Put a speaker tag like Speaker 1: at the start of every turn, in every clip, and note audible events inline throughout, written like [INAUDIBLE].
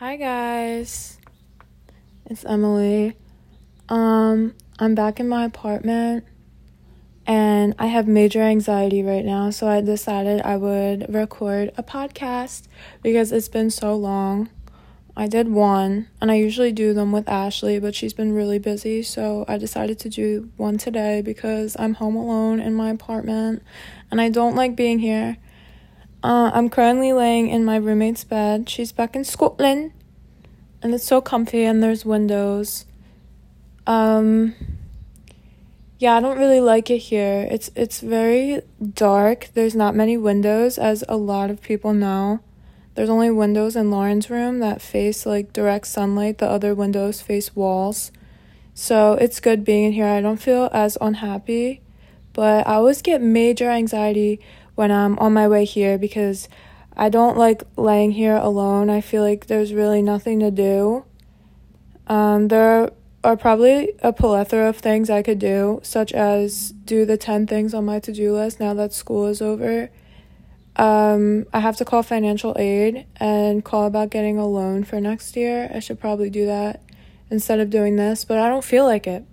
Speaker 1: Hi guys. It's Emily. Um I'm back in my apartment and I have major anxiety right now, so I decided I would record a podcast because it's been so long. I did one and I usually do them with Ashley, but she's been really busy, so I decided to do one today because I'm home alone in my apartment and I don't like being here. Uh, I'm currently laying in my roommate's bed. She's back in Scotland, and it's so comfy, and there's windows. Um, yeah, I don't really like it here. It's it's very dark. There's not many windows, as a lot of people know. There's only windows in Lauren's room that face like direct sunlight. The other windows face walls. So it's good being in here. I don't feel as unhappy, but I always get major anxiety when I'm on my way here because I don't like laying here alone. I feel like there's really nothing to do. Um, there are probably a plethora of things I could do, such as do the 10 things on my to do list now that school is over. Um, I have to call financial aid and call about getting a loan for next year. I should probably do that instead of doing this, but I don't feel like it.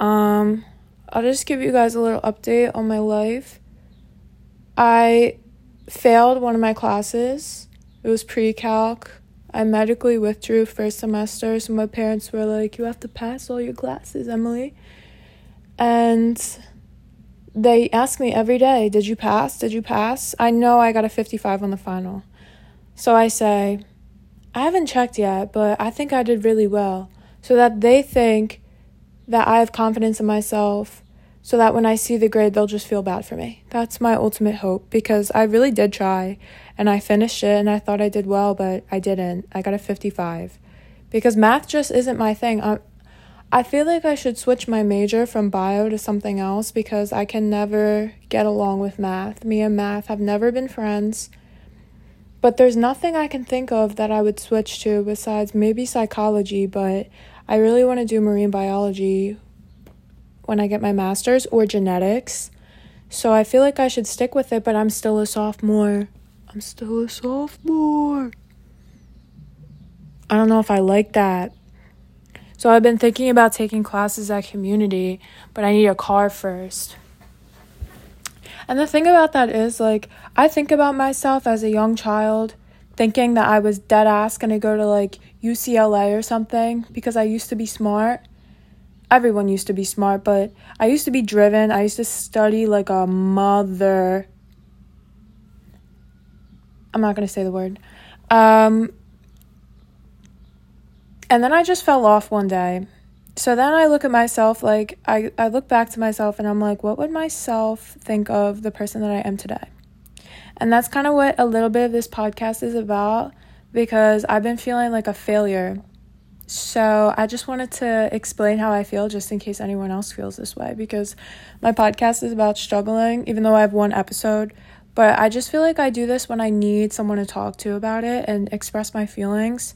Speaker 1: Um, I'll just give you guys a little update on my life. I failed one of my classes. It was pre calc. I medically withdrew first semester, so my parents were like, You have to pass all your classes, Emily. And they ask me every day, Did you pass? Did you pass? I know I got a 55 on the final. So I say, I haven't checked yet, but I think I did really well. So that they think that I have confidence in myself so that when I see the grade, they'll just feel bad for me. That's my ultimate hope because I really did try and I finished it and I thought I did well, but I didn't. I got a 55 because math just isn't my thing. I, I feel like I should switch my major from bio to something else because I can never get along with math. Me and math have never been friends. But there's nothing I can think of that I would switch to besides maybe psychology, but I really want to do marine biology when I get my master's or genetics. So I feel like I should stick with it, but I'm still a sophomore. I'm still a sophomore. I don't know if I like that. So I've been thinking about taking classes at community, but I need a car first. And the thing about that is, like, I think about myself as a young child thinking that I was dead ass gonna go to like UCLA or something because I used to be smart everyone used to be smart, but I used to be driven. I used to study like a mother. I'm not going to say the word. Um, and then I just fell off one day. So then I look at myself like I, I look back to myself and I'm like, what would myself think of the person that I am today? And that's kind of what a little bit of this podcast is about because I've been feeling like a failure so, I just wanted to explain how I feel just in case anyone else feels this way because my podcast is about struggling, even though I have one episode. But I just feel like I do this when I need someone to talk to about it and express my feelings.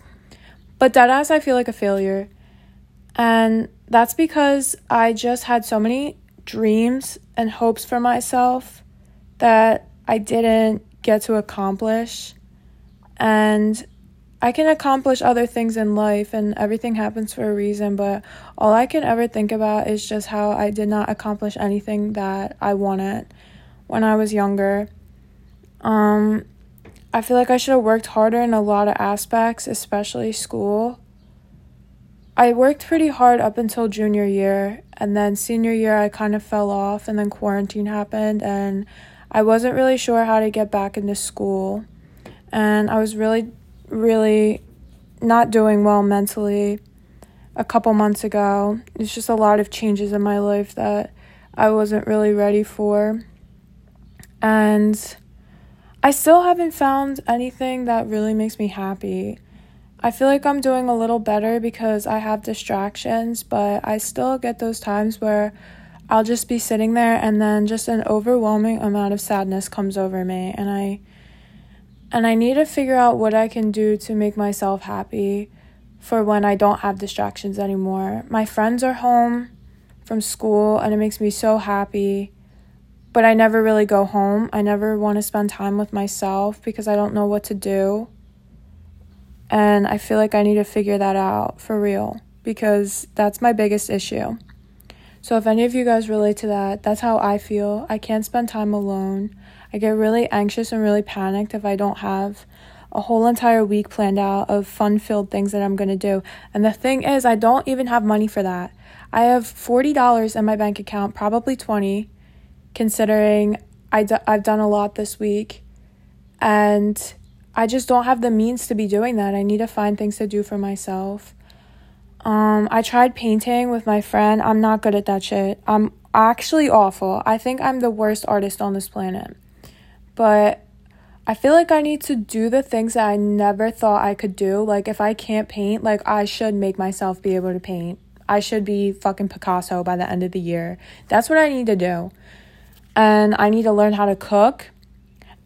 Speaker 1: But deadass, I feel like a failure. And that's because I just had so many dreams and hopes for myself that I didn't get to accomplish. And I can accomplish other things in life and everything happens for a reason, but all I can ever think about is just how I did not accomplish anything that I wanted when I was younger. Um, I feel like I should have worked harder in a lot of aspects, especially school. I worked pretty hard up until junior year, and then senior year I kind of fell off, and then quarantine happened, and I wasn't really sure how to get back into school. And I was really really not doing well mentally a couple months ago. It's just a lot of changes in my life that I wasn't really ready for. And I still haven't found anything that really makes me happy. I feel like I'm doing a little better because I have distractions, but I still get those times where I'll just be sitting there and then just an overwhelming amount of sadness comes over me and I and I need to figure out what I can do to make myself happy for when I don't have distractions anymore. My friends are home from school and it makes me so happy. But I never really go home. I never want to spend time with myself because I don't know what to do. And I feel like I need to figure that out for real because that's my biggest issue. So, if any of you guys relate to that, that's how I feel. I can't spend time alone. I get really anxious and really panicked if I don't have a whole entire week planned out of fun filled things that I'm going to do. And the thing is, I don't even have money for that. I have $40 in my bank account, probably 20 considering I d- I've done a lot this week and I just don't have the means to be doing that. I need to find things to do for myself. Um, I tried painting with my friend. I'm not good at that shit. I'm actually awful. I think I'm the worst artist on this planet. But I feel like I need to do the things that I never thought I could do. Like, if I can't paint, like, I should make myself be able to paint. I should be fucking Picasso by the end of the year. That's what I need to do. And I need to learn how to cook.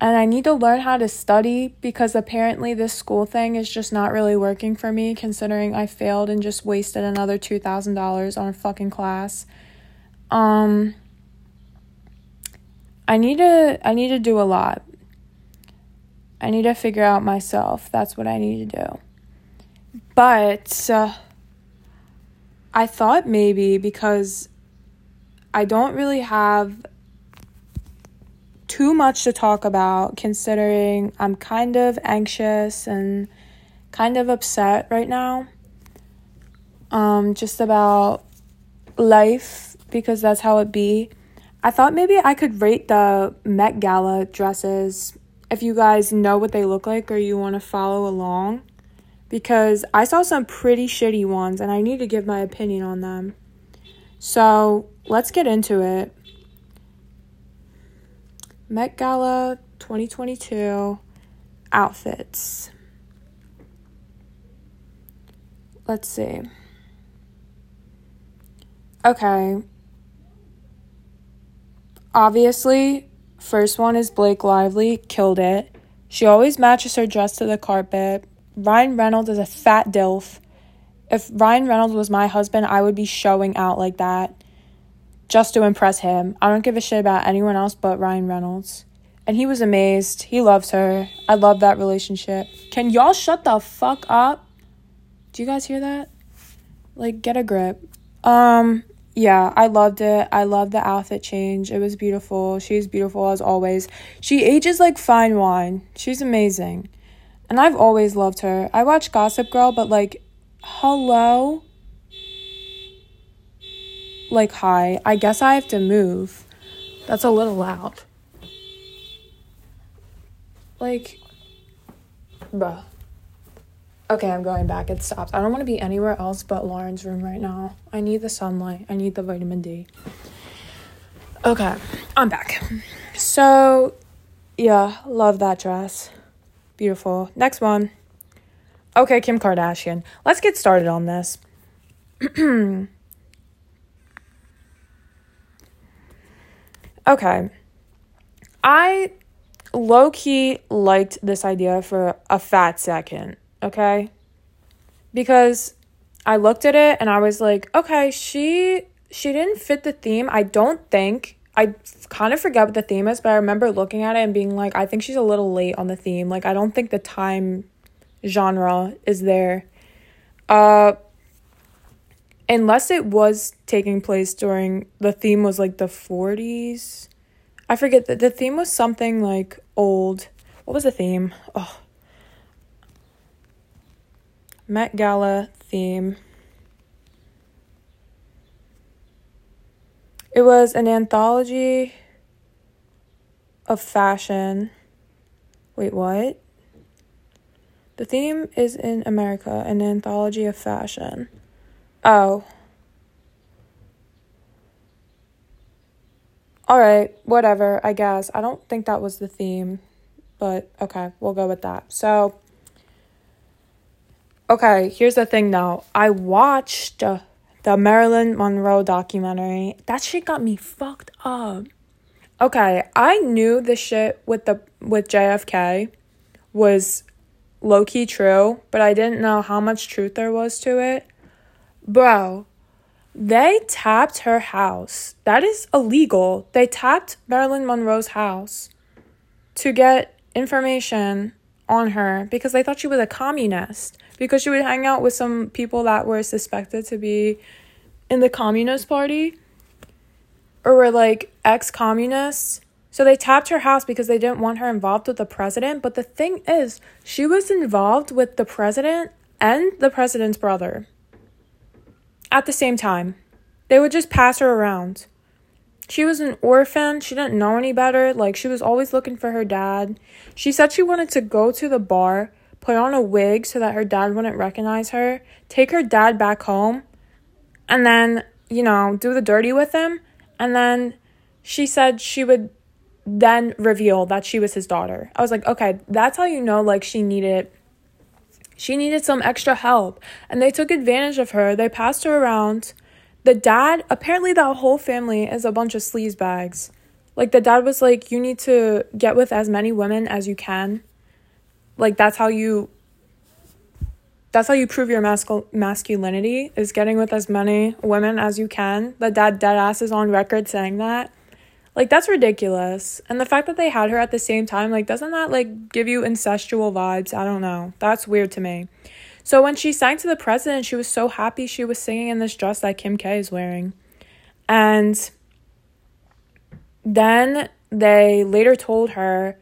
Speaker 1: And I need to learn how to study because apparently this school thing is just not really working for me considering I failed and just wasted another $2,000 on a fucking class. Um I need to I need to do a lot. I need to figure out myself. That's what I need to do. But uh, I thought maybe because I don't really have too much to talk about considering I'm kind of anxious and kind of upset right now. Um, just about life because that's how it be. I thought maybe I could rate the Met Gala dresses if you guys know what they look like or you want to follow along because I saw some pretty shitty ones and I need to give my opinion on them. So let's get into it. Met Gala 2022 outfits. Let's see. Okay. Obviously, First one is Blake Lively, killed it. She always matches her dress to the carpet. Ryan Reynolds is a fat dilf. If Ryan Reynolds was my husband, I would be showing out like that just to impress him. I don't give a shit about anyone else but Ryan Reynolds. And he was amazed. He loves her. I love that relationship. Can y'all shut the fuck up? Do you guys hear that? Like get a grip. Um yeah, I loved it. I loved the outfit change. It was beautiful. She's beautiful as always. She ages like fine wine. She's amazing. And I've always loved her. I watch Gossip Girl, but like, hello? Like, hi. I guess I have to move. That's a little loud. Like, bruh. Okay, I'm going back. It stops. I don't want to be anywhere else but Lauren's room right now. I need the sunlight. I need the vitamin D. Okay, I'm back. So, yeah, love that dress. Beautiful. Next one. Okay, Kim Kardashian. Let's get started on this. [CLEARS THROAT] okay. I low key liked this idea for a fat second okay? Because I looked at it and I was like, okay, she she didn't fit the theme. I don't think. I kind of forget what the theme is, but I remember looking at it and being like, I think she's a little late on the theme. Like I don't think the time genre is there. Uh unless it was taking place during the theme was like the 40s. I forget that the theme was something like old. What was the theme? Oh, Met Gala theme. It was an anthology of fashion. Wait, what? The theme is in America, an anthology of fashion. Oh. Alright, whatever, I guess. I don't think that was the theme, but okay, we'll go with that. So, Okay, here's the thing now. I watched uh, the Marilyn Monroe documentary. That shit got me fucked up. Okay, I knew the shit with the with JFK was low key true, but I didn't know how much truth there was to it. Bro, they tapped her house. That is illegal. They tapped Marilyn Monroe's house to get information on her because they thought she was a communist because she would hang out with some people that were suspected to be in the Communist Party or were like ex communists. So they tapped her house because they didn't want her involved with the president. But the thing is, she was involved with the president and the president's brother at the same time. They would just pass her around. She was an orphan. She didn't know any better. Like, she was always looking for her dad. She said she wanted to go to the bar, put on a wig so that her dad wouldn't recognize her, take her dad back home, and then, you know, do the dirty with him. And then she said she would then reveal that she was his daughter. I was like, okay, that's how you know like she needed she needed some extra help. And they took advantage of her. They passed her around. The dad, apparently the whole family is a bunch of sleaze bags. Like the dad was like, you need to get with as many women as you can. Like that's how you that's how you prove your mascul- masculinity is getting with as many women as you can. The dad dead ass is on record saying that. Like that's ridiculous. And the fact that they had her at the same time, like doesn't that like give you incestual vibes? I don't know. That's weird to me. So when she sang to the president, she was so happy she was singing in this dress that Kim K is wearing. And then they later told her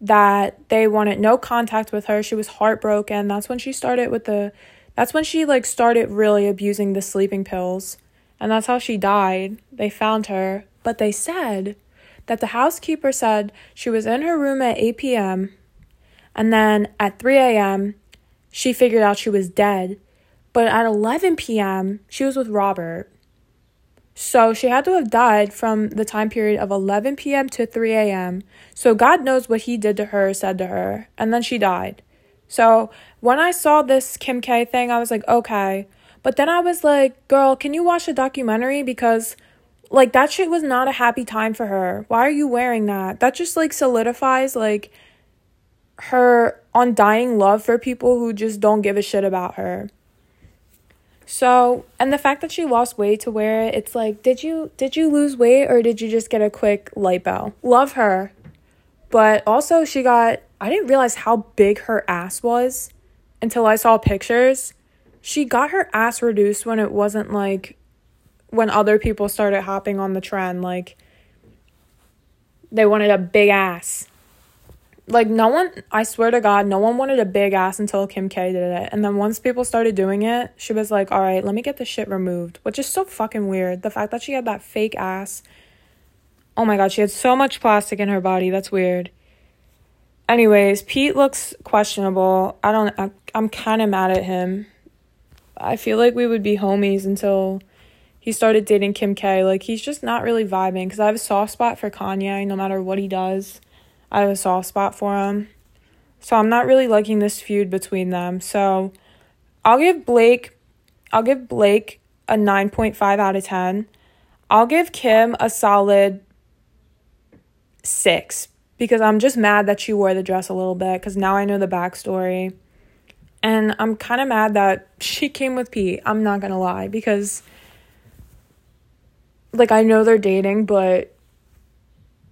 Speaker 1: that they wanted no contact with her. She was heartbroken. That's when she started with the that's when she like started really abusing the sleeping pills. And that's how she died. They found her, but they said that the housekeeper said she was in her room at 8 p.m. and then at 3 a.m. she figured out she was dead. But at 11 p.m., she was with Robert. So she had to have died from the time period of 11 p.m. to 3 a.m. So God knows what he did to her, said to her, and then she died. So when I saw this Kim K thing, I was like, okay. But then I was like, girl, can you watch the documentary? Because, like, that shit was not a happy time for her. Why are you wearing that? That just, like, solidifies, like, her undying love for people who just don't give a shit about her. So, and the fact that she lost weight to wear it, it's like, did you did you lose weight or did you just get a quick light lipo? Love her. But also she got I didn't realize how big her ass was until I saw pictures. She got her ass reduced when it wasn't like when other people started hopping on the trend like they wanted a big ass. Like no one i swear to god no one wanted a big ass until kim k did it. And then once people started doing it she was like all right let me get this shit removed which is so fucking weird. The fact that she had that fake ass. Oh my god she had so much plastic in her body. That's weird. Anyways pete looks questionable. I don't i'm, I'm kind of mad at him. I feel like we would be homies until he started dating kim k like he's just not really vibing because i have a soft spot for kanye no matter what he does I have a soft spot for him. So I'm not really liking this feud between them. So I'll give Blake I'll give Blake a 9.5 out of 10. I'll give Kim a solid 6 because I'm just mad that she wore the dress a little bit because now I know the backstory. And I'm kind of mad that [LAUGHS] she came with Pete. I'm not going to lie because like I know they're dating, but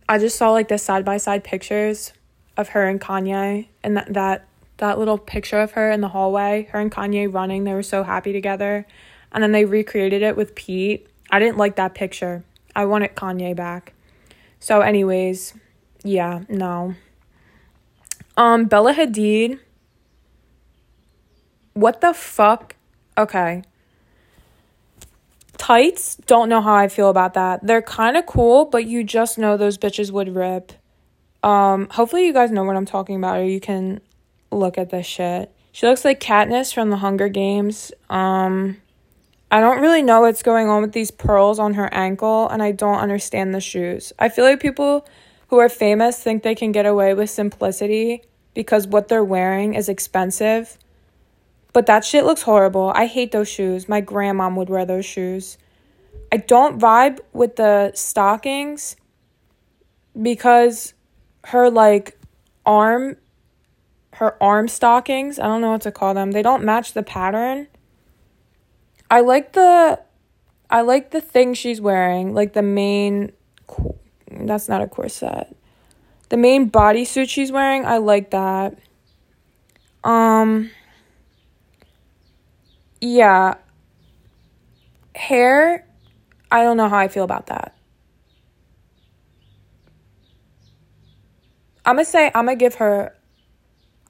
Speaker 1: I just saw like the side by side pictures of her and Kanye and that that that little picture of her in the hallway, her and Kanye running, they were so happy together. And then they recreated it with Pete. I didn't like that picture. I wanted Kanye back. So anyways, yeah, no. Um Bella Hadid What the fuck? Okay tights, don't know how I feel about that. They're kind of cool, but you just know those bitches would rip. Um, hopefully you guys know what I'm talking about or you can look at this shit. She looks like Katniss from the Hunger Games. Um, I don't really know what's going on with these pearls on her ankle and I don't understand the shoes. I feel like people who are famous think they can get away with simplicity because what they're wearing is expensive but that shit looks horrible. I hate those shoes. My grandmom would wear those shoes. I don't vibe with the stockings because her like arm her arm stockings, I don't know what to call them. They don't match the pattern. I like the I like the thing she's wearing, like the main that's not a corset. The main bodysuit she's wearing, I like that. Um, yeah. Hair, I don't know how I feel about that. I'm gonna say I'm gonna give her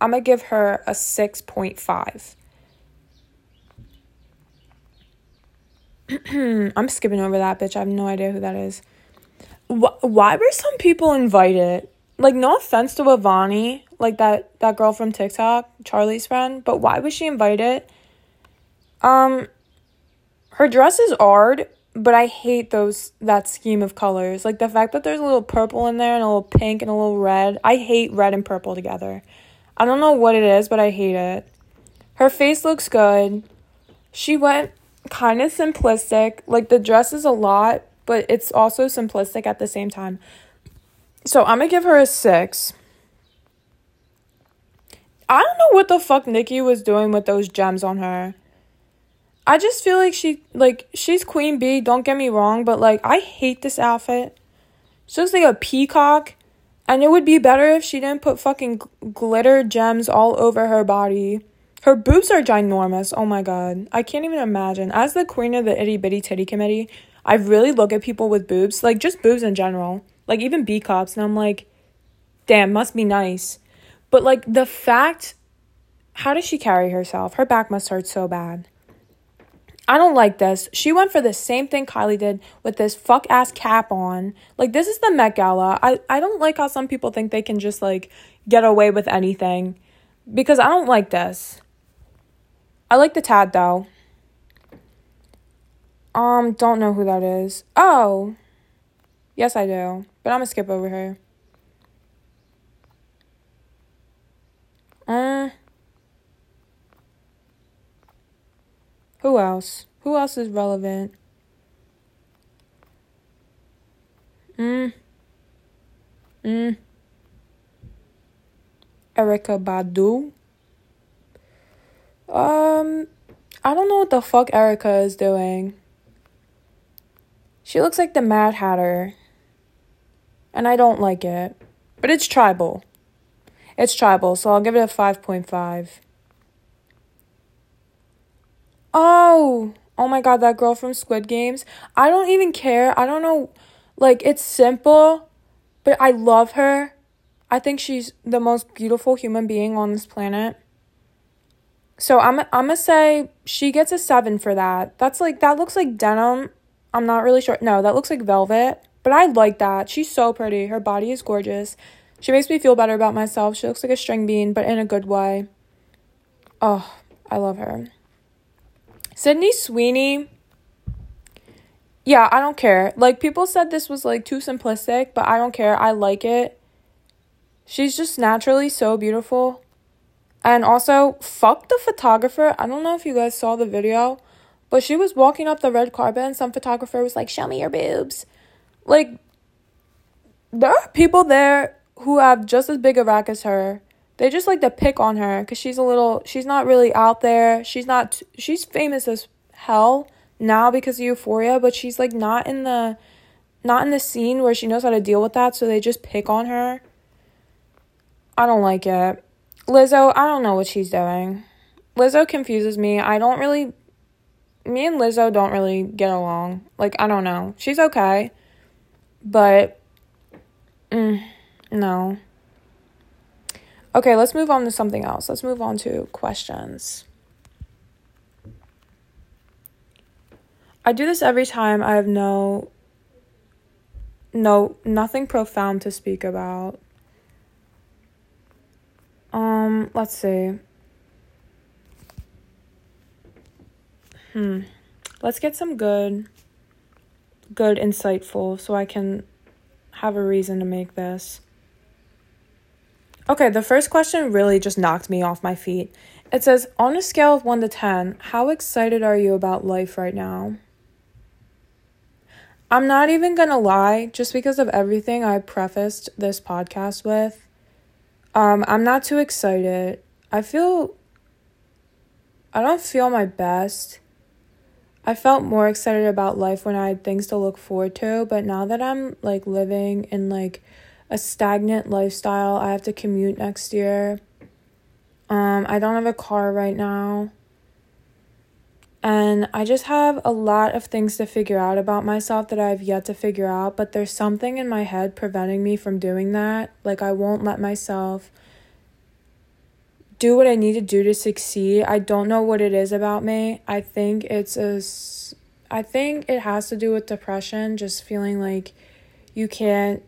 Speaker 1: I'm gonna give her a 6.5. [CLEARS THROAT] I'm skipping over that bitch. I have no idea who that is. Why were some people invited? Like, no offense to Avani, like that that girl from TikTok, Charlie's friend, but why was she invited? Um, her dress is art, but I hate those that scheme of colors. Like the fact that there's a little purple in there and a little pink and a little red. I hate red and purple together. I don't know what it is, but I hate it. Her face looks good. She went kind of simplistic. Like the dress is a lot, but it's also simplistic at the same time. So I'm gonna give her a six. I don't know what the fuck Nicki was doing with those gems on her. I just feel like she like she's queen bee, don't get me wrong, but like I hate this outfit. She looks like a peacock. And it would be better if she didn't put fucking glitter gems all over her body. Her boobs are ginormous. Oh my god. I can't even imagine. As the queen of the itty bitty titty committee, I really look at people with boobs, like just boobs in general, like even B cups, and I'm like, damn, must be nice. But like the fact, how does she carry herself? Her back must hurt so bad. I don't like this. She went for the same thing Kylie did with this fuck ass cap on. Like this is the Met Gala. I I don't like how some people think they can just like get away with anything because I don't like this. I like the Tad though. Um, don't know who that is. Oh. Yes, I do. But I'm gonna skip over her. Uh Who else? Who else is relevant? Mm. Mm. Erykah Badu. Um, I don't know what the fuck Erykah is doing. She looks like the Mad Hatter. And I don't like it. But it's tribal. It's tribal, so I'll give it a 5.5. Oh, oh my god, that girl from Squid Games. I don't even care. I don't know. Like, it's simple, but I love her. I think she's the most beautiful human being on this planet. So I'm I'm gonna say she gets a seven for that. That's like that looks like denim. I'm not really sure. No, that looks like velvet. But I like that. She's so pretty. Her body is gorgeous. She makes me feel better about myself. She looks like a string bean, but in a good way. Oh, I love her. Sydney Sweeney. Yeah, I don't care. Like people said this was like too simplistic, but I don't care. I like it. She's just naturally so beautiful. And also, fuck the photographer. I don't know if you guys saw the video, but she was walking up the red carpet and some photographer was like, "Show me your boobs." Like there are people there who have just as big a rack as her they just like to pick on her because she's a little she's not really out there. She's not she's famous as hell now because of euphoria but she's like not in the not in the scene where she knows how to deal with that so they just pick on her. I don't like it. Lizzo i don't know what she's doing. Lizzo confuses me. I don't really me and lizzo don't really get along. Like i don't know. She's okay but mm, no Okay, let's move on to something else. Let's move on to questions. I do this every time I have no no nothing profound to speak about. Um, let's see. Hmm. Let's get some good good insightful so I can have a reason to make this. Okay, the first question really just knocked me off my feet. It says, on a scale of 1 to 10, how excited are you about life right now? I'm not even gonna lie, just because of everything I prefaced this podcast with, um, I'm not too excited. I feel. I don't feel my best. I felt more excited about life when I had things to look forward to, but now that I'm like living in like a stagnant lifestyle. I have to commute next year. Um, I don't have a car right now. And I just have a lot of things to figure out about myself that I've yet to figure out, but there's something in my head preventing me from doing that. Like, I won't let myself do what I need to do to succeed. I don't know what it is about me. I think it's a I think it has to do with depression, just feeling like you can't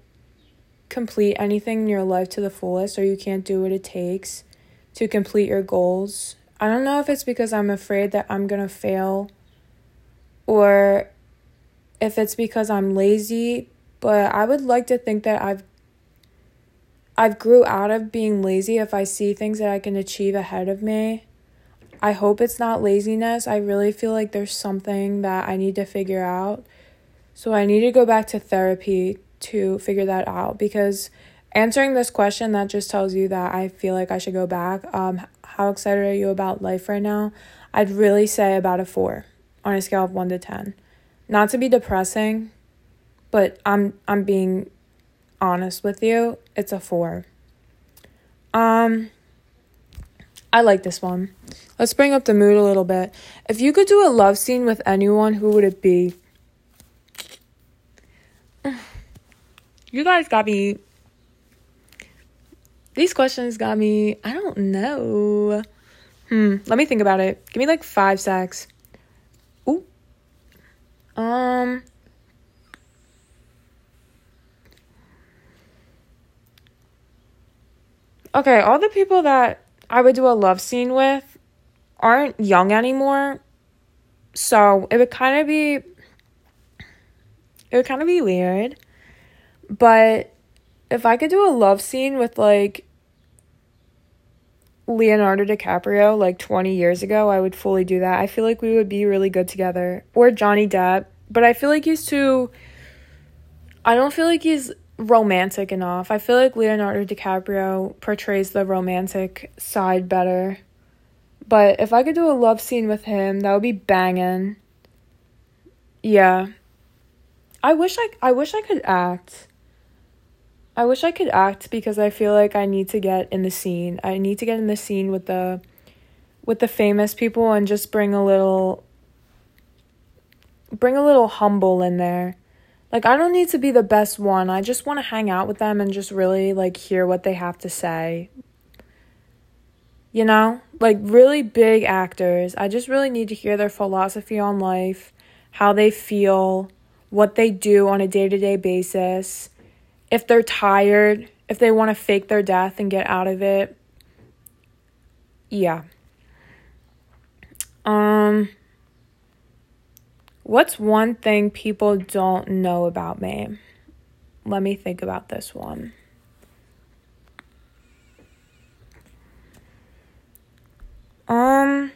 Speaker 1: complete anything in your life to the fullest or you can't do what it takes to complete your goals. I don't know if it's because I'm afraid that I'm going to fail or if it's because I'm lazy, but I would like to think that I've I've grew out of being lazy if I see things that I can achieve ahead of me. I hope it's not laziness. I really feel like there's something that I need to figure out. So I need to go back to therapy to figure that out because answering this question that just tells you that I feel like I should go back. Um how excited are you about life right now? I'd really say about a 4 on a scale of 1 to 10. Not to be depressing, but I'm I'm being honest with you, it's a four. Um, I like this one. Let's bring up the mood a little bit. If you could do a love scene with anyone, who would it be? You guys got me. These questions got me. I don't know. Hmm. Let me think about it. Give me like five secs. Ooh. Um. okay, all the people that I would do a love scene with aren't young anymore. So it would kind of be it would kind of be weird. But if I could do a love scene with like Leonardo DiCaprio like 20 years ago, I would fully do that. I feel like we would be really good together. Or Johnny Depp, but I feel like he's too I don't feel like he's romantic enough. I feel like Leonardo DiCaprio portrays the romantic side better. But if I could do a love scene with him, that would be banging. Yeah. I wish I I wish I could act. I wish I could act because I feel like I need to get in the scene. I need to get in the scene with the with the famous people and just bring a little bring a little humble in there like, I don't need to be the best one. I just want to hang out with them and just really, like, hear what they have to say. You know? Like, really big actors. I just really need to hear their philosophy on life, how they feel, what they do on a day to day basis. If they're tired, if they want to fake their death and get out of it. Yeah. Um, What's one thing people don't know about me? Let me think about this one. Um,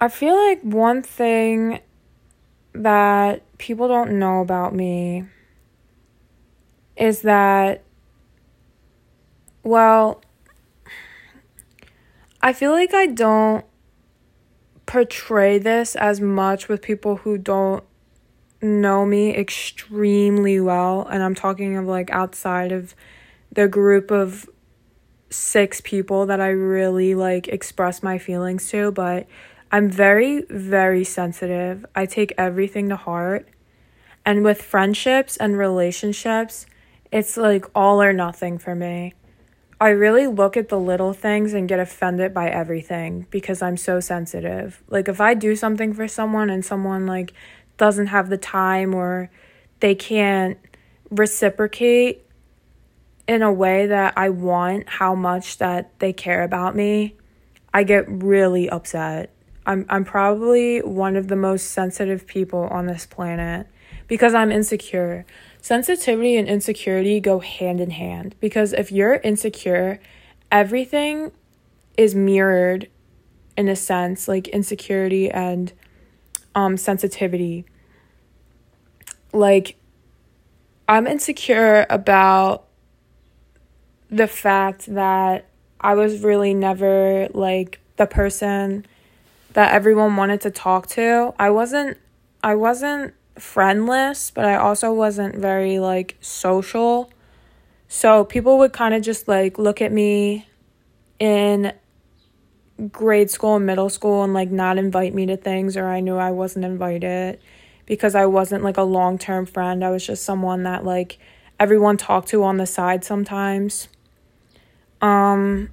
Speaker 1: I feel like one thing that people don't know about me is that, well, I feel like I don't portray this as much with people who don't know me extremely well and I'm talking of like outside of the group of six people that I really like express my feelings to, but I'm very very sensitive. I take everything to heart. And with friendships and relationships, it's like all or nothing for me. I really look at the little things and get offended by everything because I'm so sensitive. Like if I do something for someone and someone like doesn't have the time or they can't reciprocate in a way that I want how much that they care about me, I get really upset. I'm I'm probably one of the most sensitive people on this planet because I'm insecure sensitivity and insecurity go hand in hand because if you're insecure, everything is mirrored in a sense, like insecurity and um sensitivity. Like I'm insecure about the fact that I was really never like the person that everyone wanted to talk to. I wasn't I wasn't friendless, but I also wasn't very like social. So people would kind of just like look at me in grade school and middle school and like not invite me to things or I knew I wasn't invited because I wasn't like a long-term friend. I was just someone that like everyone talked to on the side sometimes. Um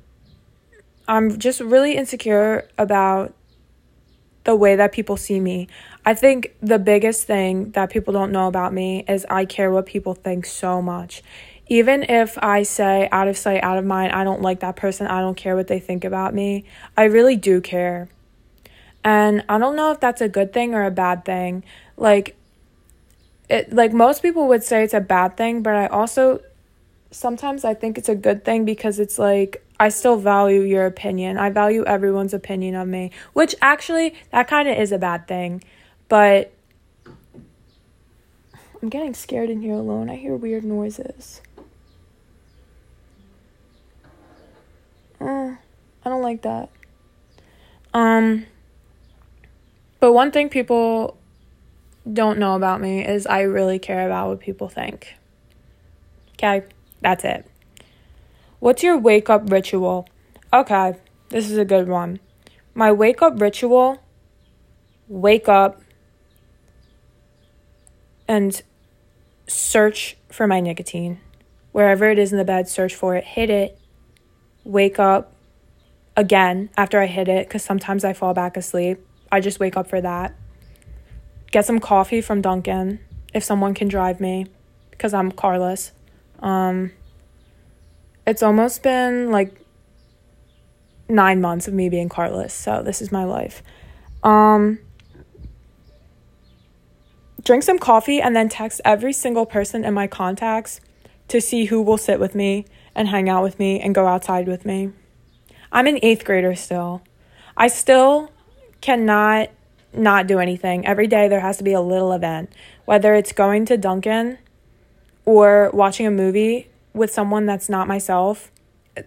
Speaker 1: I'm just really insecure about the way that people see me. I think the biggest thing that people don't know about me is I care what people think so much. Even if I say out of sight, out of mind, I don't like that person, I don't care what they think about me, I really do care. And I don't know if that's a good thing or a bad thing. Like it like most people would say it's a bad thing, but I also sometimes I think it's a good thing because it's like I still value your opinion. I value everyone's opinion of me, which actually that kind of is a bad thing. But I'm getting scared in here alone. I hear weird noises. Uh, I don't like that. Um but one thing people don't know about me is I really care about what people think. Okay, that's it. What's your wake up ritual? Okay, this is a good one. My wake up ritual wake up and search for my nicotine. Wherever it is in the bed, search for it, hit it, wake up again after I hit it, because sometimes I fall back asleep. I just wake up for that. Get some coffee from Dunkin' if someone can drive me, because I'm carless. Um, it's almost been like nine months of me being carless, so this is my life. Um, drink some coffee and then text every single person in my contacts to see who will sit with me and hang out with me and go outside with me. I'm an eighth grader still. I still cannot not do anything. Every day there has to be a little event, whether it's going to Dunkin' or watching a movie with someone that's not myself,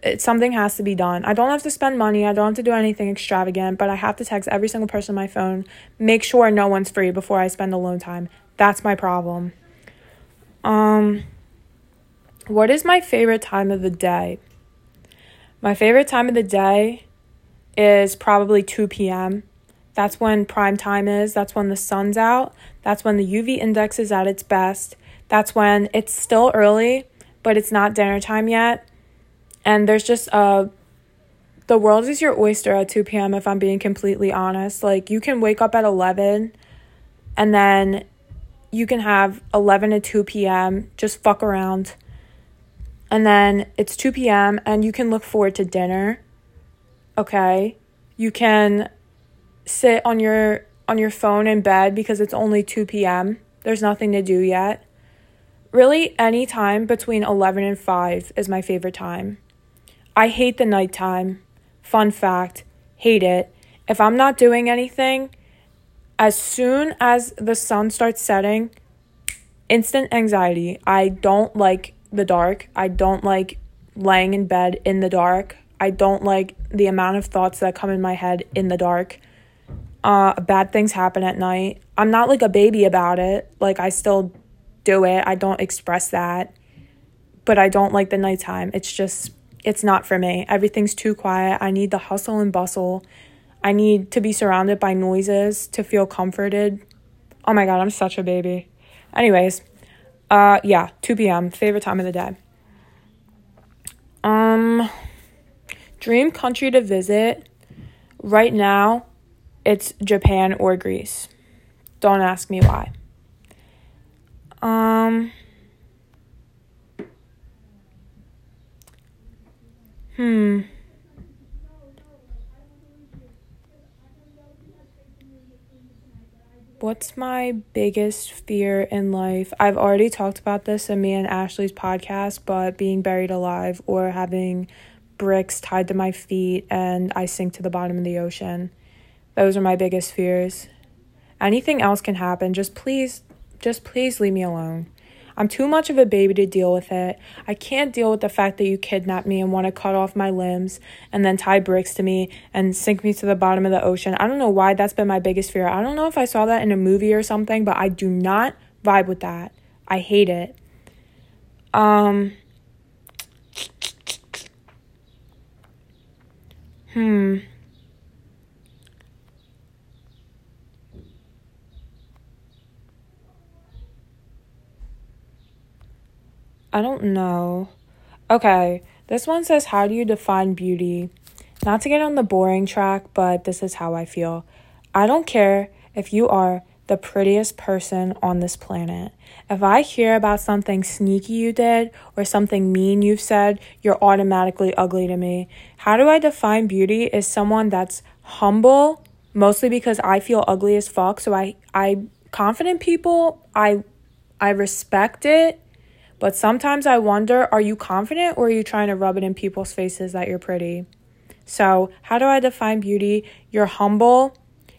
Speaker 1: it, something has to be done. I don't have to spend money. I don't have to do anything extravagant, but I have to text every single person on my phone, make sure no one's free before I spend alone time. That's my problem. Um, what is my favorite time of the day? My favorite time of the day is probably 2 p.m. That's when prime time is. That's when the sun's out. That's when the UV index is at its best. That's when it's still early, but it's not dinner time yet. And there's just uh the world is your oyster at 2 p.m. if I'm being completely honest. Like you can wake up at 11 and then you can have 11 to 2 p.m. just fuck around. And then it's 2 p.m. and you can look forward to dinner. Okay? You can sit on your on your phone in bed because it's only 2 p.m. There's nothing to do yet. Really, any time between 11 and 5 is my favorite time. I hate the nighttime. Fun fact, hate it. If I'm not doing anything, as soon as the sun starts setting, instant anxiety. I don't like the dark. I don't like laying in bed in the dark. I don't like the amount of thoughts that come in my head in the dark. Uh, bad things happen at night. I'm not like a baby about it. Like, I still do it. I don't express that. But I don't like the nighttime. It's just, it's not for me. Everything's too quiet. I need the hustle and bustle. I need to be surrounded by noises to feel comforted. Oh my God, I'm such a baby. Anyways, uh, yeah, 2 p.m., favorite time of the day. Um, dream country to visit. Right now, it's Japan or Greece. Don't ask me why. Um. Hmm. What's my biggest fear in life? I've already talked about this in me and Ashley's podcast, but being buried alive or having bricks tied to my feet and I sink to the bottom of the ocean. Those are my biggest fears. Anything else can happen. Just please just please leave me alone. I'm too much of a baby to deal with it. I can't deal with the fact that you kidnapped me and want to cut off my limbs and then tie bricks to me and sink me to the bottom of the ocean. I don't know why that's been my biggest fear. I don't know if I saw that in a movie or something, but I do not vibe with that. I hate it. Um Hmm. I don't know. Okay, this one says, How do you define beauty? Not to get on the boring track, but this is how I feel. I don't care if you are the prettiest person on this planet. If I hear about something sneaky you did or something mean you've said, you're automatically ugly to me. How do I define beauty is someone that's humble, mostly because I feel ugly as fuck, so I I confident people, I I respect it but sometimes I wonder are you confident or are you trying to rub it in people's faces that you're pretty? So, how do I define beauty? You're humble,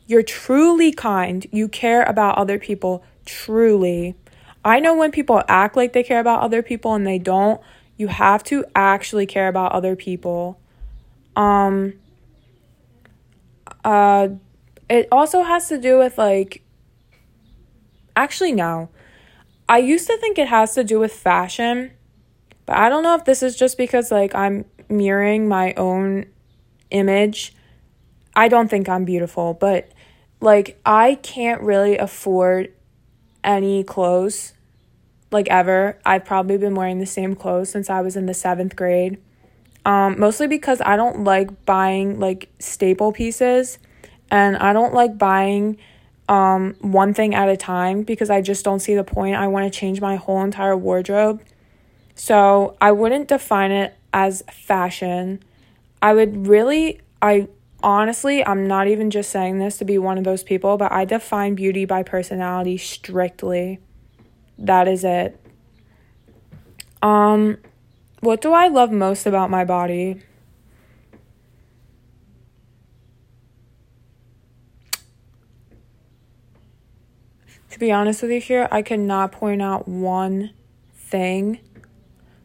Speaker 1: you're truly kind, you care about other people truly. I know when people act like they care about other people and they don't. You have to actually care about other people. Um uh it also has to do with like actually no. I used to think it has to do with fashion, but I don't know if this is just because like I'm mirroring my own image. I don't think I'm beautiful, but like I can't really afford any clothes like ever. I've probably been wearing the same clothes since I was in the 7th grade. Um mostly because I don't like buying like staple pieces and I don't like buying um, one thing at a time because I just don't see the point. I want to change my whole entire wardrobe. So I wouldn't define it as fashion. I would really, I honestly, I'm not even just saying this to be one of those people, but I define beauty by personality strictly. That is it. Um, what do I love most about my body? Be honest with you here, I cannot point out one thing.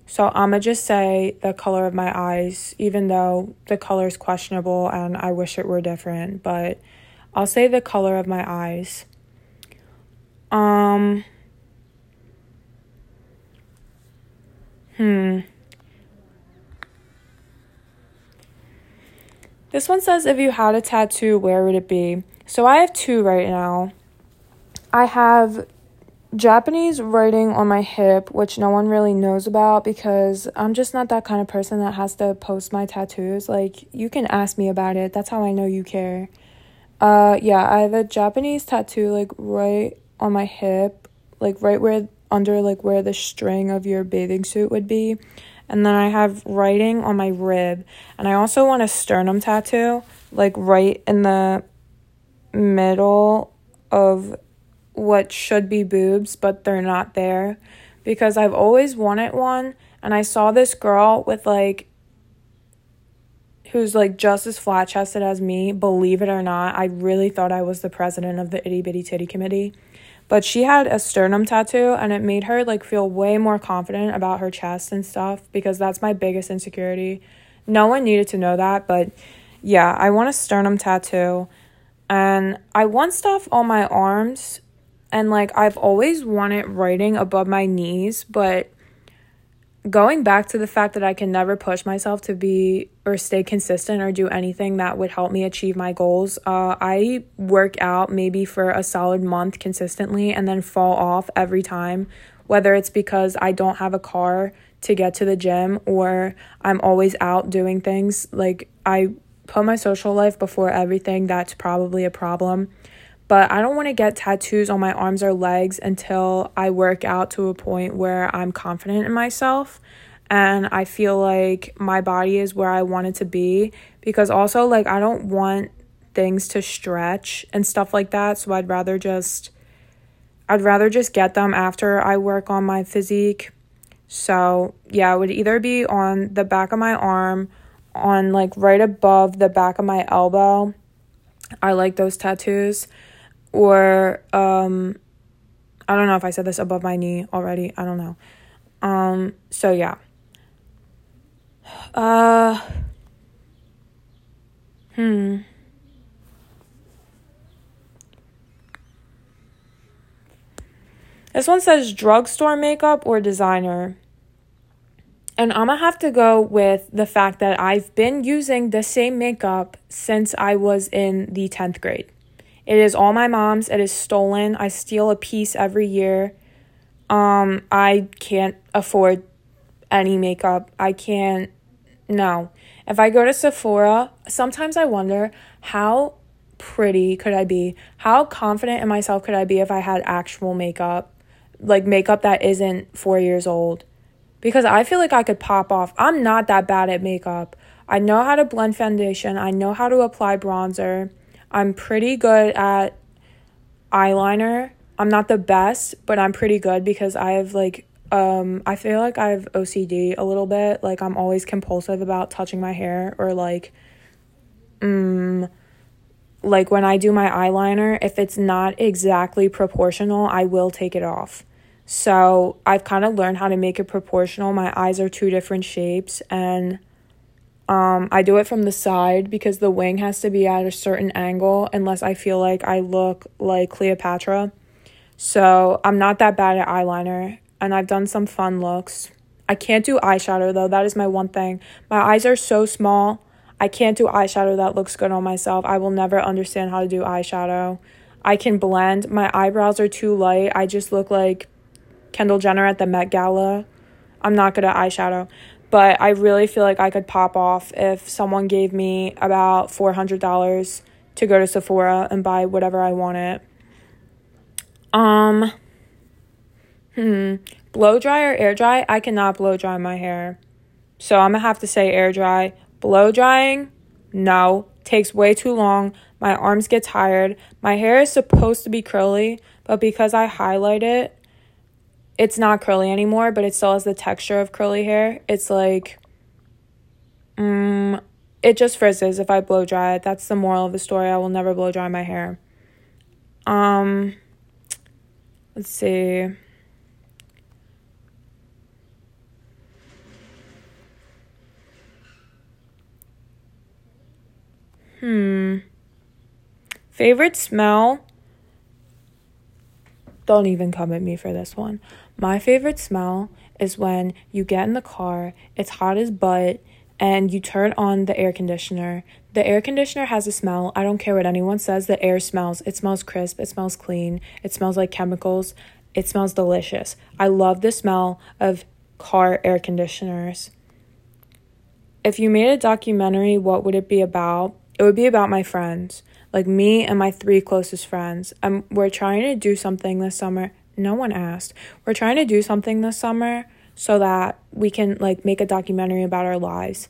Speaker 1: So I'm going to just say the color of my eyes, even though the color is questionable and I wish it were different, but I'll say the color of my eyes. Um Hmm. This one says if you had a tattoo, where would it be? So I have two right now. I have Japanese writing on my hip, which no one really knows about because I'm just not that kind of person that has to post my tattoos. Like, you can ask me about it. That's how I know you care. Uh, yeah, I have a Japanese tattoo, like, right on my hip, like, right where, under, like, where the string of your bathing suit would be. And then I have writing on my rib. And I also want a sternum tattoo, like, right in the middle of what should be boobs, but they're not there because I've always wanted one. And I saw this girl with like, who's like just as flat chested as me, believe it or not. I really thought I was the president of the itty bitty titty committee. But she had a sternum tattoo and it made her like feel way more confident about her chest and stuff because that's my biggest insecurity. No one needed to know that, but yeah, I want a sternum tattoo. And I want stuff on my arms and like I've always wanted writing above my knees, but going back to the fact that I can never push myself to be or stay consistent or do anything that would help me achieve my goals. Uh, I work out maybe for a solid month consistently and then fall off every time, whether it's because I don't have a car to get to the gym or I'm always out doing things. Like, I put my social life before everything. That's probably a problem but I don't want to get tattoos on my arms or legs until I work out to a point where I'm confident in myself and I feel like my body is where I want it to be because also like I don't want things to stretch and stuff like that so I'd rather just I'd rather just get them after I work on my physique. So, yeah, it would either be on the back of my arm, on like right above the back of my elbow. I like those tattoos or um I don't know if I said this above my knee already. I don't know. Um so yeah. Uh hmm. This one says drugstore makeup or designer. and I'm gonna have to go with the fact that I've been using the same makeup since I was in the 10th grade. It is all my mom's, it is stolen. I steal a piece every year. Um, I can't afford any makeup. I can't, no. If I go to Sephora, sometimes I wonder how pretty could I be? How confident in myself could I be if I had actual makeup? Like makeup that isn't four years old because I feel like I could pop off. I'm not that bad at makeup. I know how to blend foundation, I know how to apply bronzer. I'm pretty good at eyeliner. I'm not the best, but I'm pretty good because I have like um I feel like I have OCD a little bit. Like I'm always compulsive about touching my hair or like mm like when I do my eyeliner, if it's not exactly proportional, I will take it off. So I've kind of learned how to make it proportional. My eyes are two different shapes and um, I do it from the side because the wing has to be at a certain angle unless I feel like I look like Cleopatra. So I'm not that bad at eyeliner and I've done some fun looks. I can't do eyeshadow though. That is my one thing. My eyes are so small. I can't do eyeshadow that looks good on myself. I will never understand how to do eyeshadow. I can blend. My eyebrows are too light. I just look like Kendall Jenner at the Met Gala. I'm not good at eyeshadow, but I really feel like I could pop off if someone gave me about $400 to go to Sephora and buy whatever I wanted. Um, hmm, blow dry or air dry? I cannot blow dry my hair. So I'm gonna have to say air dry. Blow drying? No. Takes way too long. My arms get tired. My hair is supposed to be curly, but because I highlight it, it's not curly anymore, but it still has the texture of curly hair. It's like, um, it just frizzes if I blow dry it. That's the moral of the story. I will never blow dry my hair. Um, let's see. Hmm. Favorite smell? Don't even come at me for this one. My favorite smell is when you get in the car, it's hot as butt, and you turn on the air conditioner. The air conditioner has a smell. I don't care what anyone says, the air smells. It smells crisp, it smells clean, it smells like chemicals, it smells delicious. I love the smell of car air conditioners. If you made a documentary, what would it be about? It would be about my friends like me and my three closest friends. Um, we're trying to do something this summer. No one asked. We're trying to do something this summer so that we can like make a documentary about our lives.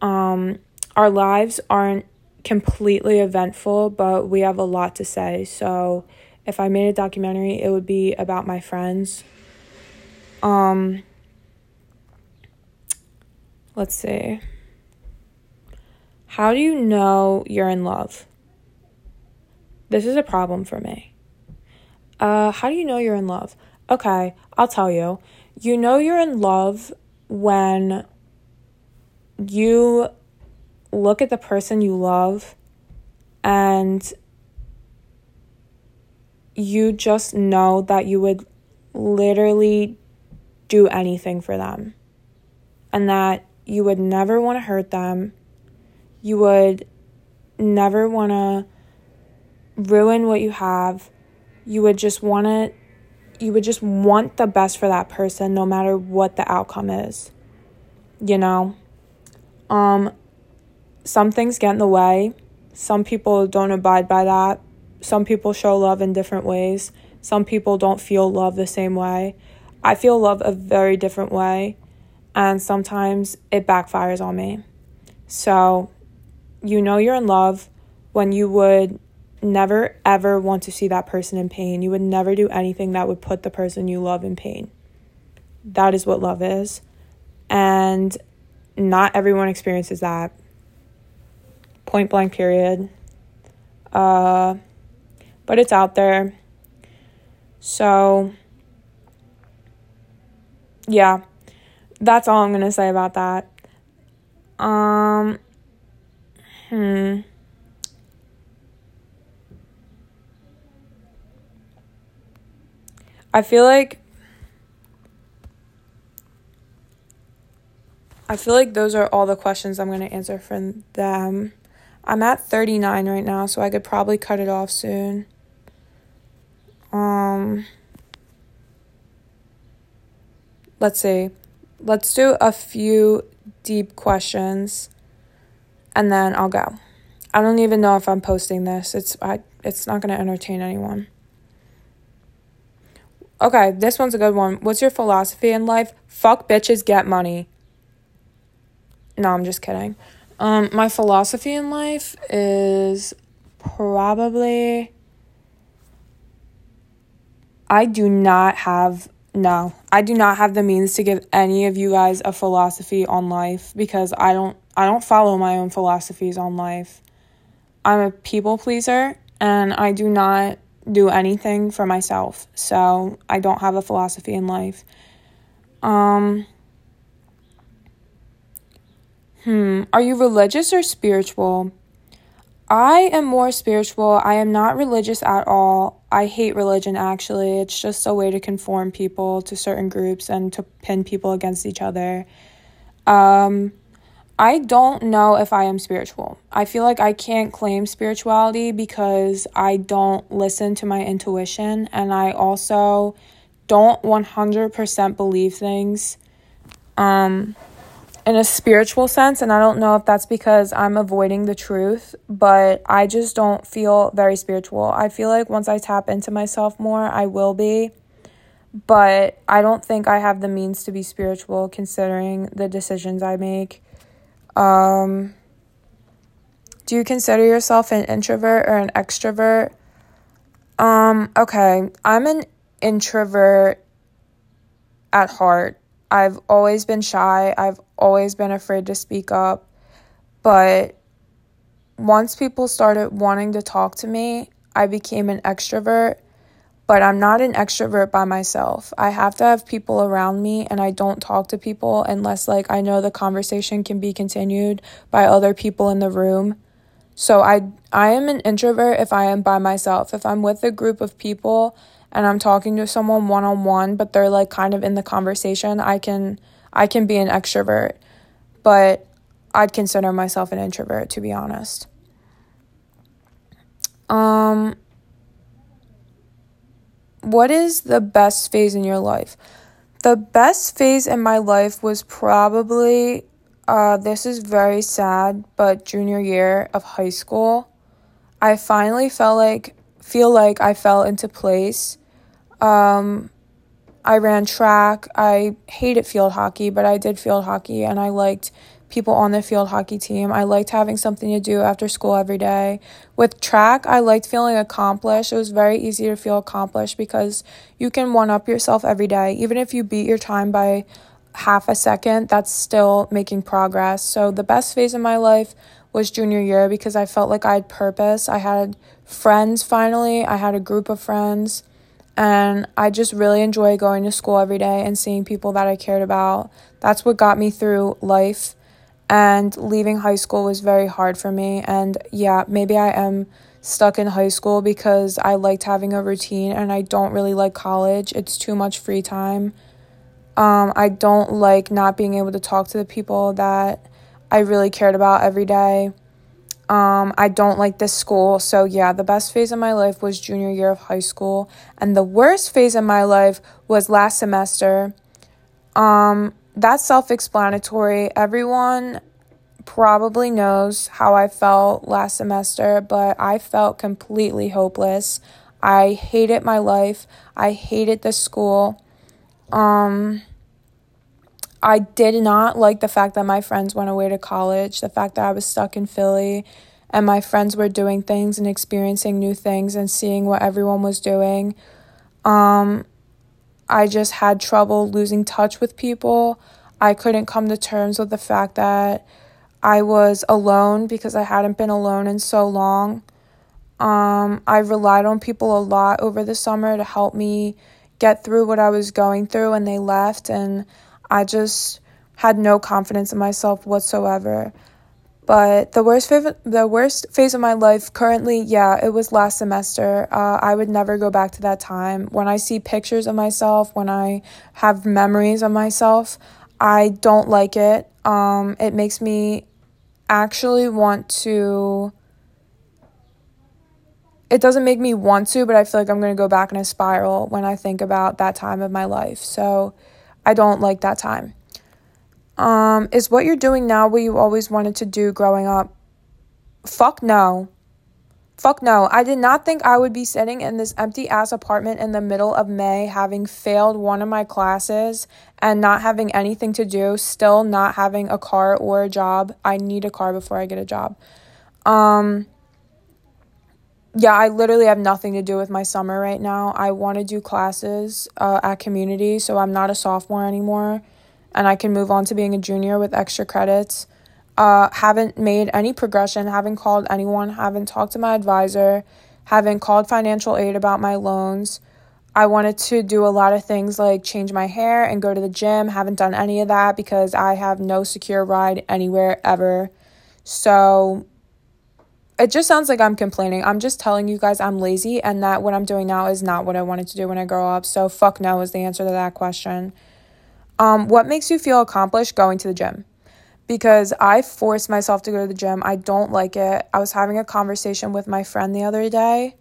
Speaker 1: Um, our lives aren't completely eventful, but we have a lot to say. So if I made a documentary, it would be about my friends. Um, let's see. How do you know you're in love? This is a problem for me. Uh, how do you know you're in love? Okay, I'll tell you. You know you're in love when you look at the person you love and you just know that you would literally do anything for them and that you would never want to hurt them. You would never want to ruin what you have. You would just want to you would just want the best for that person no matter what the outcome is. You know? Um some things get in the way. Some people don't abide by that. Some people show love in different ways. Some people don't feel love the same way. I feel love a very different way, and sometimes it backfires on me. So, you know you're in love when you would never ever want to see that person in pain. You would never do anything that would put the person you love in pain. That is what love is. And not everyone experiences that. Point blank, period. Uh, but it's out there. So, yeah, that's all I'm going to say about that. Um, hmm. I feel like I feel like those are all the questions I'm going to answer from them. I'm at 39 right now, so I could probably cut it off soon. Um Let's see. Let's do a few deep questions and then I'll go. I don't even know if I'm posting this. It's I it's not going to entertain anyone. Okay, this one's a good one. What's your philosophy in life? Fuck bitches, get money. No, I'm just kidding. Um, my philosophy in life is probably I do not have no, I do not have the means to give any of you guys a philosophy on life because I don't I don't follow my own philosophies on life. I'm a people pleaser and I do not do anything for myself. So, I don't have a philosophy in life. Um Hmm, are you religious or spiritual? I am more spiritual. I am not religious at all. I hate religion actually. It's just a way to conform people to certain groups and to pin people against each other. Um I don't know if I am spiritual. I feel like I can't claim spirituality because I don't listen to my intuition and I also don't 100% believe things. Um in a spiritual sense, and I don't know if that's because I'm avoiding the truth, but I just don't feel very spiritual. I feel like once I tap into myself more, I will be, but I don't think I have the means to be spiritual considering the decisions I make. Um, do you consider yourself an introvert or an extrovert? Um, okay, I'm an introvert at heart. I've always been shy. I've always been afraid to speak up. But once people started wanting to talk to me, I became an extrovert. But I'm not an extrovert by myself. I have to have people around me, and I don't talk to people unless, like, I know the conversation can be continued by other people in the room. So I I am an introvert if I am by myself. If I'm with a group of people and I'm talking to someone one on one, but they're like kind of in the conversation, I can I can be an extrovert, but I'd consider myself an introvert to be honest. Um what is the best phase in your life? The best phase in my life was probably uh this is very sad, but junior year of high school. I finally felt like feel like I fell into place um, I ran track. I hated field hockey, but I did field hockey and I liked people on the field hockey team. I liked having something to do after school every day. With track, I liked feeling accomplished. It was very easy to feel accomplished because you can one up yourself every day. Even if you beat your time by half a second, that's still making progress. So the best phase of my life was junior year because I felt like I had purpose. I had friends finally. I had a group of friends and I just really enjoy going to school every day and seeing people that I cared about. That's what got me through life. And leaving high school was very hard for me. And yeah, maybe I am stuck in high school because I liked having a routine and I don't really like college. It's too much free time. Um, I don't like not being able to talk to the people that I really cared about every day. Um, I don't like this school. So, yeah, the best phase of my life was junior year of high school. And the worst phase of my life was last semester. Um, that's self explanatory. Everyone probably knows how I felt last semester, but I felt completely hopeless. I hated my life. I hated the school. Um, I did not like the fact that my friends went away to college, the fact that I was stuck in Philly and my friends were doing things and experiencing new things and seeing what everyone was doing. Um, I just had trouble losing touch with people. I couldn't come to terms with the fact that I was alone because I hadn't been alone in so long. Um, I relied on people a lot over the summer to help me get through what I was going through, and they left, and I just had no confidence in myself whatsoever. But the worst phase, the worst phase of my life currently, yeah, it was last semester. Uh, I would never go back to that time. When I see pictures of myself, when I have memories of myself, I don't like it. Um, it makes me actually want to. It doesn't make me want to, but I feel like I'm going to go back in a spiral when I think about that time of my life. So I don't like that time. Um, is what you're doing now what you always wanted to do growing up? Fuck no. Fuck no. I did not think I would be sitting in this empty ass apartment in the middle of May, having failed one of my classes and not having anything to do, still not having a car or a job. I need a car before I get a job. Um, yeah, I literally have nothing to do with my summer right now. I want to do classes uh, at community, so I'm not a sophomore anymore and I can move on to being a junior with extra credits. Uh, haven't made any progression, haven't called anyone, haven't talked to my advisor, haven't called financial aid about my loans. I wanted to do a lot of things like change my hair and go to the gym. Haven't done any of that because I have no secure ride anywhere ever. So it just sounds like I'm complaining. I'm just telling you guys I'm lazy and that what I'm doing now is not what I wanted to do when I grow up. So fuck no is the answer to that question. Um, what makes you feel accomplished going to the gym? Because I force myself to go to the gym. I don't like it. I was having a conversation with my friend the other day,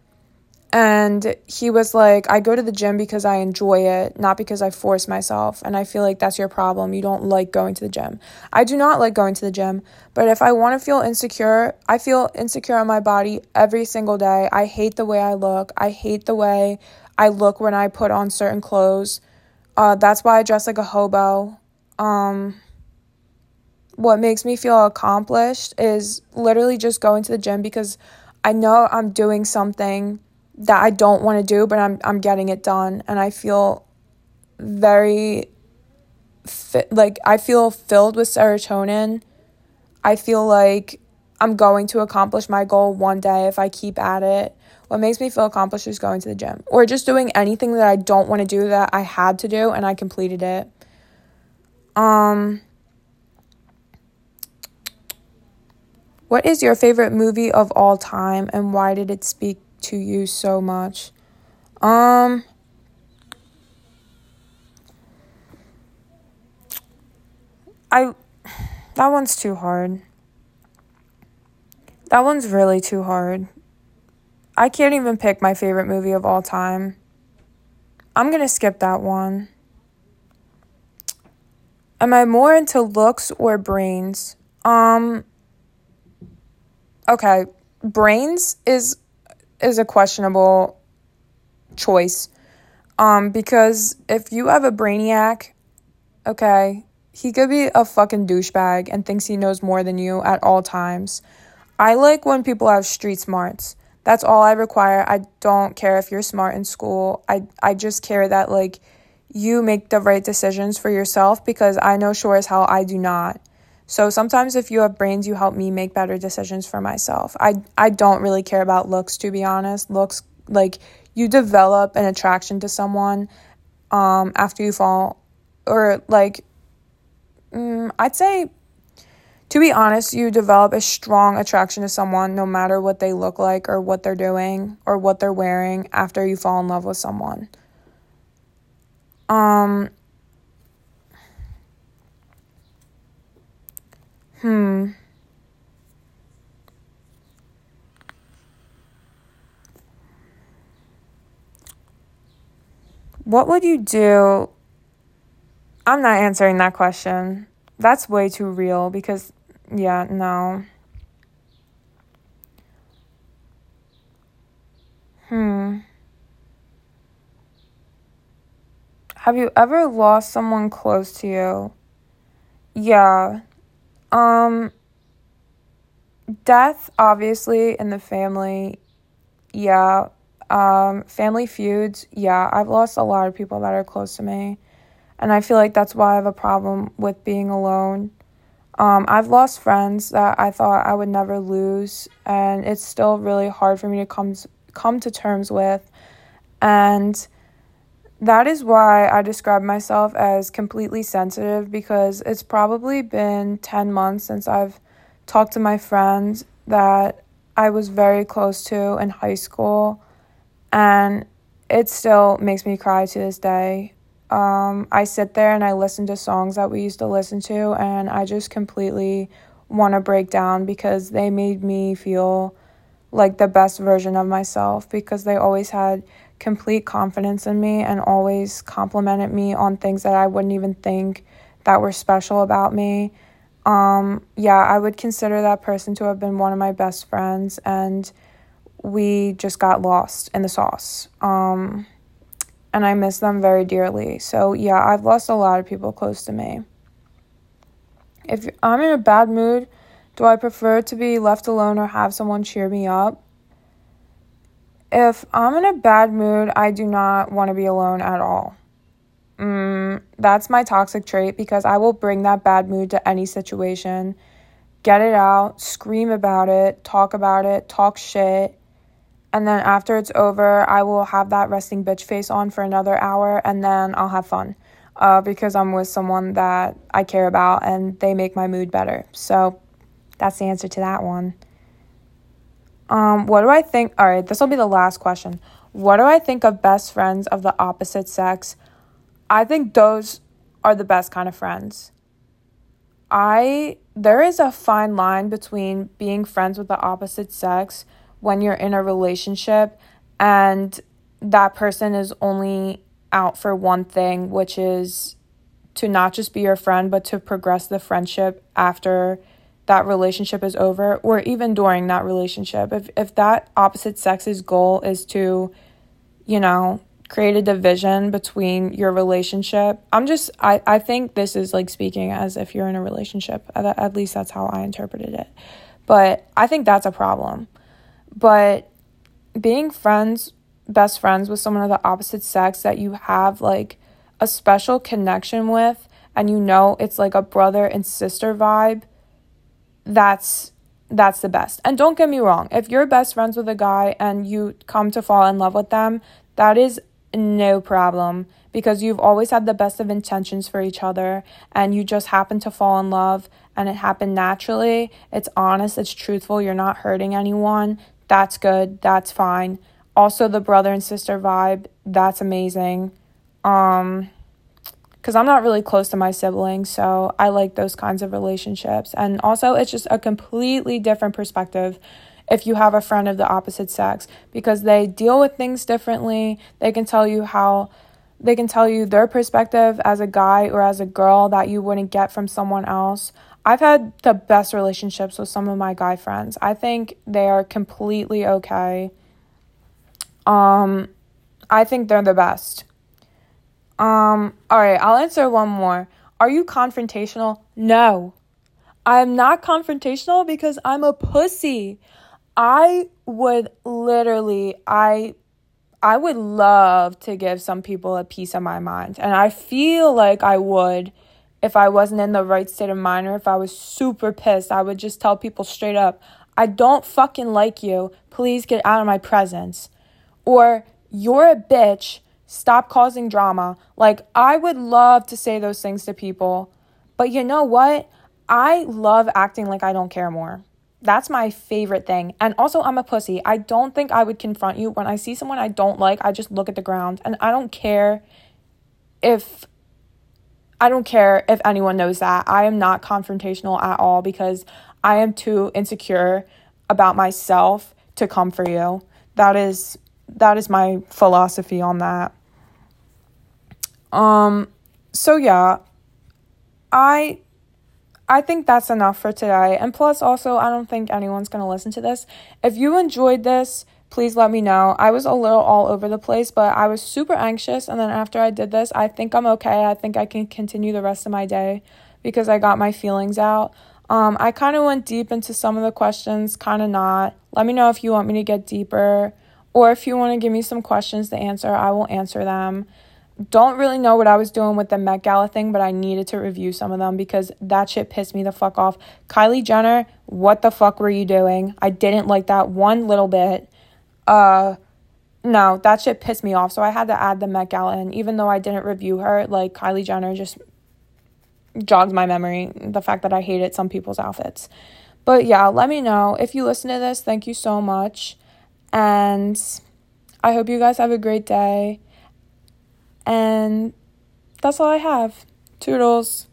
Speaker 1: and he was like, I go to the gym because I enjoy it, not because I force myself. And I feel like that's your problem. You don't like going to the gym. I do not like going to the gym, but if I want to feel insecure, I feel insecure on my body every single day. I hate the way I look. I hate the way I look when I put on certain clothes. Uh, that's why I dress like a hobo. Um, what makes me feel accomplished is literally just going to the gym because I know I'm doing something that I don't want to do, but I'm I'm getting it done, and I feel very fit, like I feel filled with serotonin. I feel like I'm going to accomplish my goal one day if I keep at it. What makes me feel accomplished is going to the gym or just doing anything that I don't want to do that I had to do and I completed it. Um What is your favorite movie of all time and why did it speak to you so much? Um I that one's too hard. That one's really too hard. I can't even pick my favorite movie of all time. I'm going to skip that one. Am I more into looks or brains? Um Okay, brains is is a questionable choice. Um because if you have a brainiac, okay, he could be a fucking douchebag and thinks he knows more than you at all times. I like when people have street smarts. That's all I require. I don't care if you're smart in school. I I just care that like you make the right decisions for yourself because I know sure as hell I do not. So sometimes if you have brains, you help me make better decisions for myself. I I don't really care about looks to be honest. Looks like you develop an attraction to someone um after you fall or like mm, I'd say to be honest, you develop a strong attraction to someone no matter what they look like or what they're doing or what they're wearing after you fall in love with someone. Um Hmm. What would you do? I'm not answering that question. That's way too real because yeah, no. Hmm. Have you ever lost someone close to you? Yeah. Um death obviously in the family. Yeah. Um family feuds. Yeah, I've lost a lot of people that are close to me. And I feel like that's why I have a problem with being alone. Um, I've lost friends that I thought I would never lose, and it's still really hard for me to come come to terms with. And that is why I describe myself as completely sensitive because it's probably been 10 months since I've talked to my friends that I was very close to in high school, and it still makes me cry to this day. Um, I sit there and I listen to songs that we used to listen to, and I just completely want to break down because they made me feel like the best version of myself because they always had complete confidence in me and always complimented me on things that I wouldn't even think that were special about me. Um, yeah, I would consider that person to have been one of my best friends, and we just got lost in the sauce. Um, and I miss them very dearly. So, yeah, I've lost a lot of people close to me. If I'm in a bad mood, do I prefer to be left alone or have someone cheer me up? If I'm in a bad mood, I do not want to be alone at all. Mm, that's my toxic trait because I will bring that bad mood to any situation, get it out, scream about it, talk about it, talk shit. And then after it's over, I will have that resting bitch face on for another hour and then I'll have fun uh, because I'm with someone that I care about and they make my mood better. So that's the answer to that one. Um, what do I think? All right, this will be the last question. What do I think of best friends of the opposite sex? I think those are the best kind of friends. I there is a fine line between being friends with the opposite sex when you're in a relationship and that person is only out for one thing, which is to not just be your friend, but to progress the friendship after that relationship is over or even during that relationship. If if that opposite sex's goal is to, you know, create a division between your relationship. I'm just I I think this is like speaking as if you're in a relationship. At, at least that's how I interpreted it. But I think that's a problem. But being friends, best friends with someone of the opposite sex that you have like a special connection with and you know it's like a brother and sister vibe that's that's the best. And don't get me wrong, if you're best friends with a guy and you come to fall in love with them, that is no problem because you've always had the best of intentions for each other and you just happen to fall in love and it happened naturally. It's honest, it's truthful, you're not hurting anyone. That's good, that's fine. Also the brother and sister vibe, that's amazing. Um because I'm not really close to my siblings, so I like those kinds of relationships. And also, it's just a completely different perspective if you have a friend of the opposite sex because they deal with things differently. They can tell you how they can tell you their perspective as a guy or as a girl that you wouldn't get from someone else. I've had the best relationships with some of my guy friends. I think they are completely okay. Um I think they're the best. Um, all right, I'll answer one more. Are you confrontational? No. I'm not confrontational because I'm a pussy. I would literally I I would love to give some people a piece of my mind. And I feel like I would if I wasn't in the right state of mind or if I was super pissed. I would just tell people straight up, I don't fucking like you. Please get out of my presence. Or you're a bitch Stop causing drama. Like, I would love to say those things to people, but you know what? I love acting like I don't care more. That's my favorite thing. And also, I'm a pussy. I don't think I would confront you. When I see someone I don't like, I just look at the ground. And I don't care if. I don't care if anyone knows that. I am not confrontational at all because I am too insecure about myself to come for you. That is that is my philosophy on that. Um, so yeah, I I think that's enough for today. And plus, also, I don't think anyone's going to listen to this. If you enjoyed this, please let me know. I was a little all over the place, but I was super anxious. And then after I did this, I think I'm okay. I think I can continue the rest of my day because I got my feelings out. Um, I kind of went deep into some of the questions, kind of not. Let me know if you want me to get deeper or if you want to give me some questions to answer, I will answer them don't really know what I was doing with the Met Gala thing, but I needed to review some of them because that shit pissed me the fuck off. Kylie Jenner, what the fuck were you doing? I didn't like that one little bit. Uh no, that shit pissed me off. So I had to add the Met Gala in, even though I didn't review her. Like Kylie Jenner just jogs my memory. The fact that I hated some people's outfits. But yeah, let me know if you listen to this. Thank you so much, and I hope you guys have a great day. And that's all I have. Toodles.